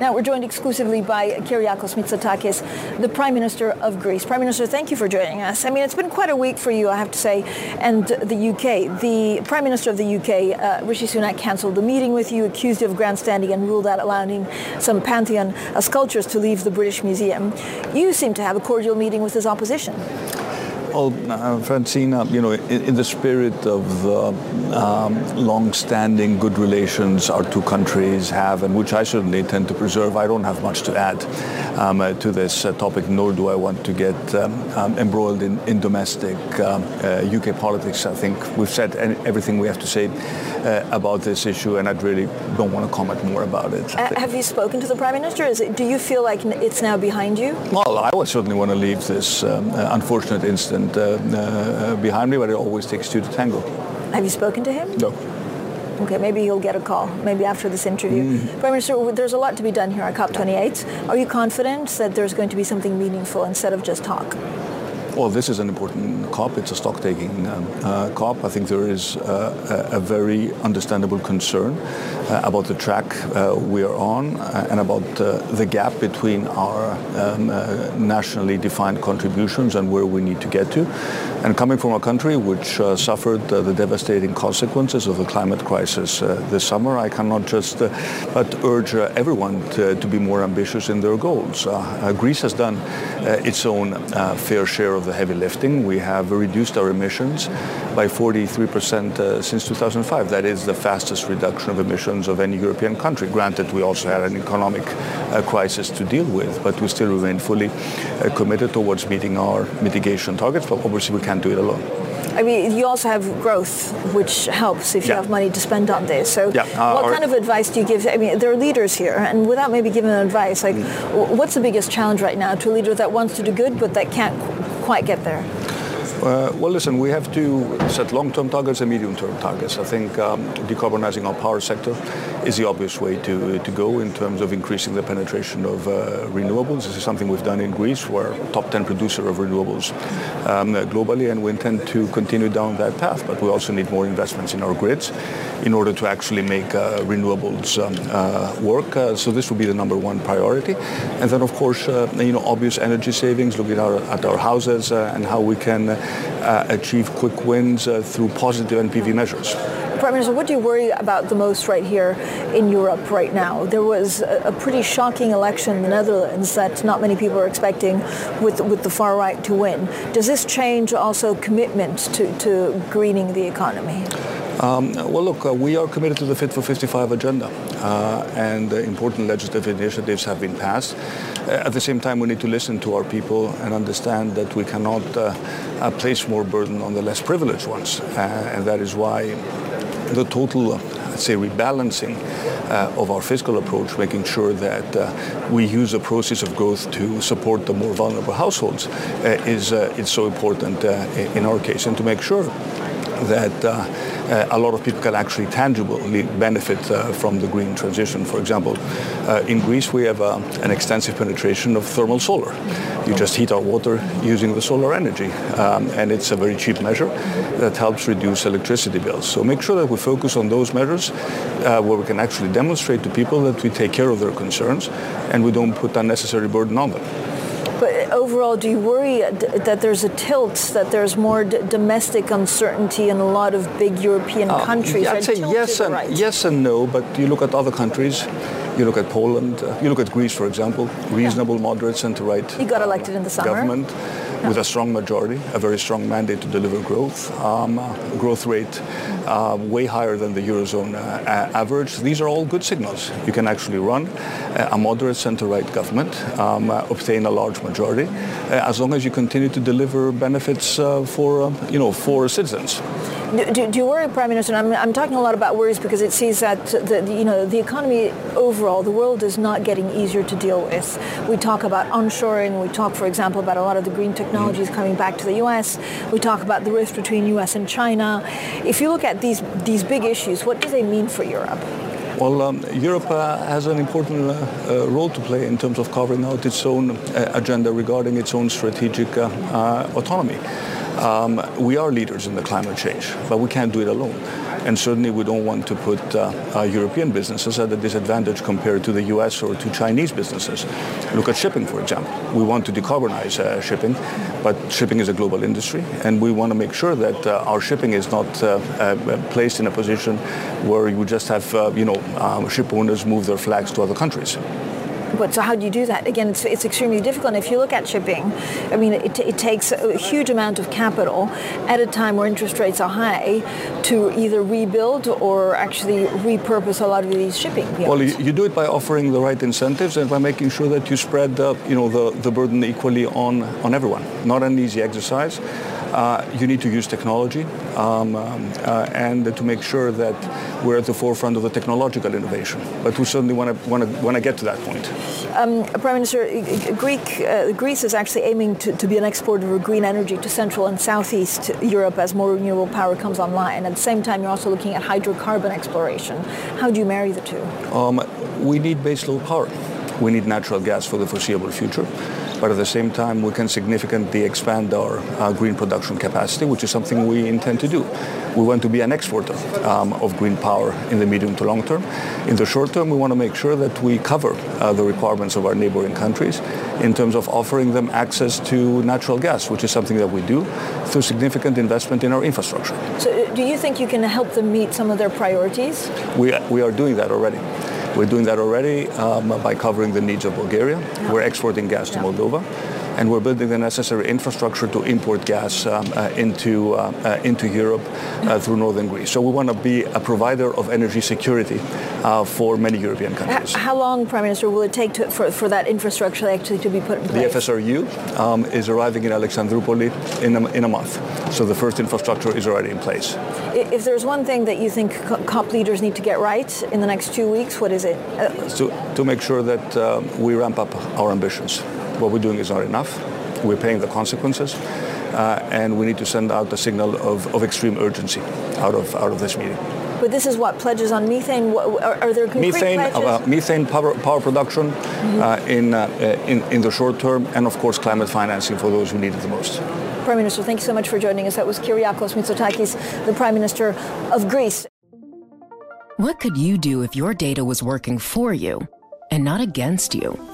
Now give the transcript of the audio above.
Now we're joined exclusively by Kyriakos Mitsotakis, the Prime Minister of Greece. Prime Minister, thank you for joining us. I mean, it's been quite a week for you, I have to say, and the UK. The Prime Minister of the UK, uh, Rishi Sunak, cancelled the meeting with you, accused you of grandstanding and ruled out allowing some Parthenon sculptures to leave the British Museum. You seem to have a cordial meeting with his opposition. Well, uh, Francina, you know, in, in, the spirit of the um, long-standing good relations our two countries have, and which I certainly intend to preserve, I don't have much to add um, uh, to this uh, topic, nor do I want to get um, um embroiled in, in domestic UK um, uh, politics. I think we've said everything we have to say uh, about this issue, and I really don't want to comment more about it. Uh, have you spoken to the Prime Minister? It, do you feel like it's now behind you? Well, I would certainly want to leave this um, unfortunate incident uh, uh, behind me, but it always takes two to tango. Have you spoken to him? No. Okay, maybe you'll get a call, maybe after this interview. Mm. Prime Minister, there's a lot to be done here at COP28. Are you confident that there's going to be something meaningful instead of just talk? Well, this is an important COP. It's a stock-taking um, uh, COP. I think there is uh, a, very understandable concern uh, about the track uh, we are on uh, and about uh, the gap between our um, nationally defined contributions and where we need to get to. And coming from a country which suffered the devastating consequences of the climate crisis this summer, I cannot just but urge everyone to, to, be more ambitious in their goals. Greece has done its own fair share of of the heavy lifting. We have reduced our emissions by 43% uh, since 2005. That is the fastest reduction of emissions of any European country. Granted, we also had an economic uh, crisis to deal with, but we still remain fully uh, committed towards meeting our mitigation targets, but obviously we can't do it alone. I mean, you also have growth, which helps if you have money to spend on this. So, yeah. uh, what kind of advice do you give? I mean, there are leaders here, and without maybe giving advice, like, mm. what's the biggest challenge right now to a leader that wants to do good but that can't quite get there? Uh, well, listen, we have to set long-term targets and medium-term targets. I think um, decarbonizing our power sector is the obvious way to, to go in terms of increasing the penetration of uh, renewables. This is something we've done in Greece. We're top 10 producer of renewables um, globally, and we intend to continue down that path. But we also need more investments in our grids in order to actually make uh, renewables um, uh, work. Uh, so this will be the number one priority. And then, of course, uh, you know, obvious energy savings, looking at our, at our houses and how we can uh, achieve quick wins uh, through positive NPV measures. Prime Minister, what do you worry about the most right here in Europe right now? There was a, pretty shocking election in the Netherlands that not many people are expecting with, with the far right to win. Does this change also commitment to, to greening the economy? Um, well, look, uh, we are committed to the Fit for 55 agenda, uh, and uh, important legislative initiatives have been passed. Uh, at the same time, we need to listen to our people and understand that we cannot uh, uh, place more burden on the less privileged ones, and that is why the total let's say, rebalancing uh, of our fiscal approach, making sure that uh, we use the process of growth to support the more vulnerable households uh, is, is so important in our case, and to make sure that uh, uh, a lot of people can actually tangibly benefit uh, from the green transition. For example, in Greece we have an extensive penetration of thermal solar. You just heat our water using the solar energy, um, and it's a very cheap measure that helps reduce electricity bills. So make sure that we focus on those measures uh, where we can actually demonstrate to people that we take care of their concerns and we don't put unnecessary burden on them. But overall, do you worry that there's a tilt, that there's more d- domestic uncertainty in a lot of big European uh, countries? I'd say yes and, right? yes and no, but you look at other countries, you look at Poland, uh, you look at Greece, for example, reasonable, yeah. moderate, center-right. You got elected in the summer. Government with a strong majority, a very strong mandate to deliver growth, um, uh, growth rate uh, way higher than the Eurozone uh, average. These are all good signals. You can actually run a moderate center-right government, um, uh, obtain a large majority, uh, as long as you continue to deliver benefits uh, for, you know, for citizens. Do, do, you worry, Prime Minister? I'm, I'm, talking a lot about worries because it seems that the, you know the economy overall, the world is not getting easier to deal with. We talk about onshoring. We talk, for example, about a lot of the green technologies mm. coming back to the U.S. We talk about the rift between U.S. and China. If you look at these these big issues, what do they mean for Europe? Well, um, Europe uh, has an important uh, uh, role to play in terms of carving out its own uh, agenda regarding its own strategic uh, uh, autonomy. Um, we are leaders in the climate change, but we can't do it alone. And certainly we don't want to put uh, uh, European businesses at a disadvantage compared to the US or to Chinese businesses. Look at shipping, for example. We want to decarbonize uh, shipping, but shipping is a global industry, and we want to make sure that uh, our shipping is not uh, uh, placed in a position where you just have, you know, ship owners move their flags to other countries. But so how do you do that? Again, it's, it's extremely difficult. And if you look at shipping, I mean, it, it takes a huge amount of capital at a time where interest rates are high to either rebuild or actually repurpose a lot of these shipping. Well, you, you, do it by offering the right incentives and by making sure that you spread, uh, you know, the, the burden equally on, on everyone. Not an easy exercise. Uh, you need to use technology um, um, uh, and to make sure that we're at the forefront of the technological innovation. But we certainly want to want to want to get to that point. Um, Prime Minister, Greek, uh, Greece is actually aiming to, to, be an exporter of green energy to Central and Southeast Europe as more renewable power comes online. At the same time, you're also looking at hydrocarbon exploration. How do you marry the two? Um, we need baseload power. We need natural gas for the foreseeable future but at the same time we can significantly expand our uh, green production capacity, which is something we intend to do. We want to be an exporter um, of green power in the medium to long term. In the short term, we want to make sure that we cover uh, the requirements of our neighboring countries in terms of offering them access to natural gas, which is something that we do through significant investment in our infrastructure. So uh, do you think you can help them meet some of their priorities? We, we are doing that already. We're doing that already um, by covering the needs of Bulgaria. We're exporting gas to. Moldova and we're building the necessary infrastructure to import gas um, uh, into uh, uh, into Europe uh, through northern Greece. So we want to be a provider of energy security uh, for many European countries. How long, Prime Minister, will it take to, for, for that infrastructure actually to be put in place? The FSRU um, is arriving in Alexandroupoli in a, in a month. So the first infrastructure is already in place. If there's one thing that you think COP leaders need to get right in the next two weeks, what is it? Uh, to, to make sure that um, we ramp up our ambitions what we're doing is not enough. We're paying the consequences. Uh, and we need to send out a signal of, of extreme urgency out of, out of this meeting. But this is what pledges on methane. What, are, are, there concrete methane, pledges? Uh, methane power, power production mm-hmm. uh, in, uh, in in the short term, and of course climate financing for those who need it the most. Prime Minister, thank you so much for joining us. That was Kyriakos Mitsotakis, the Prime Minister of Greece. What could you do if your data was working for you and not against you?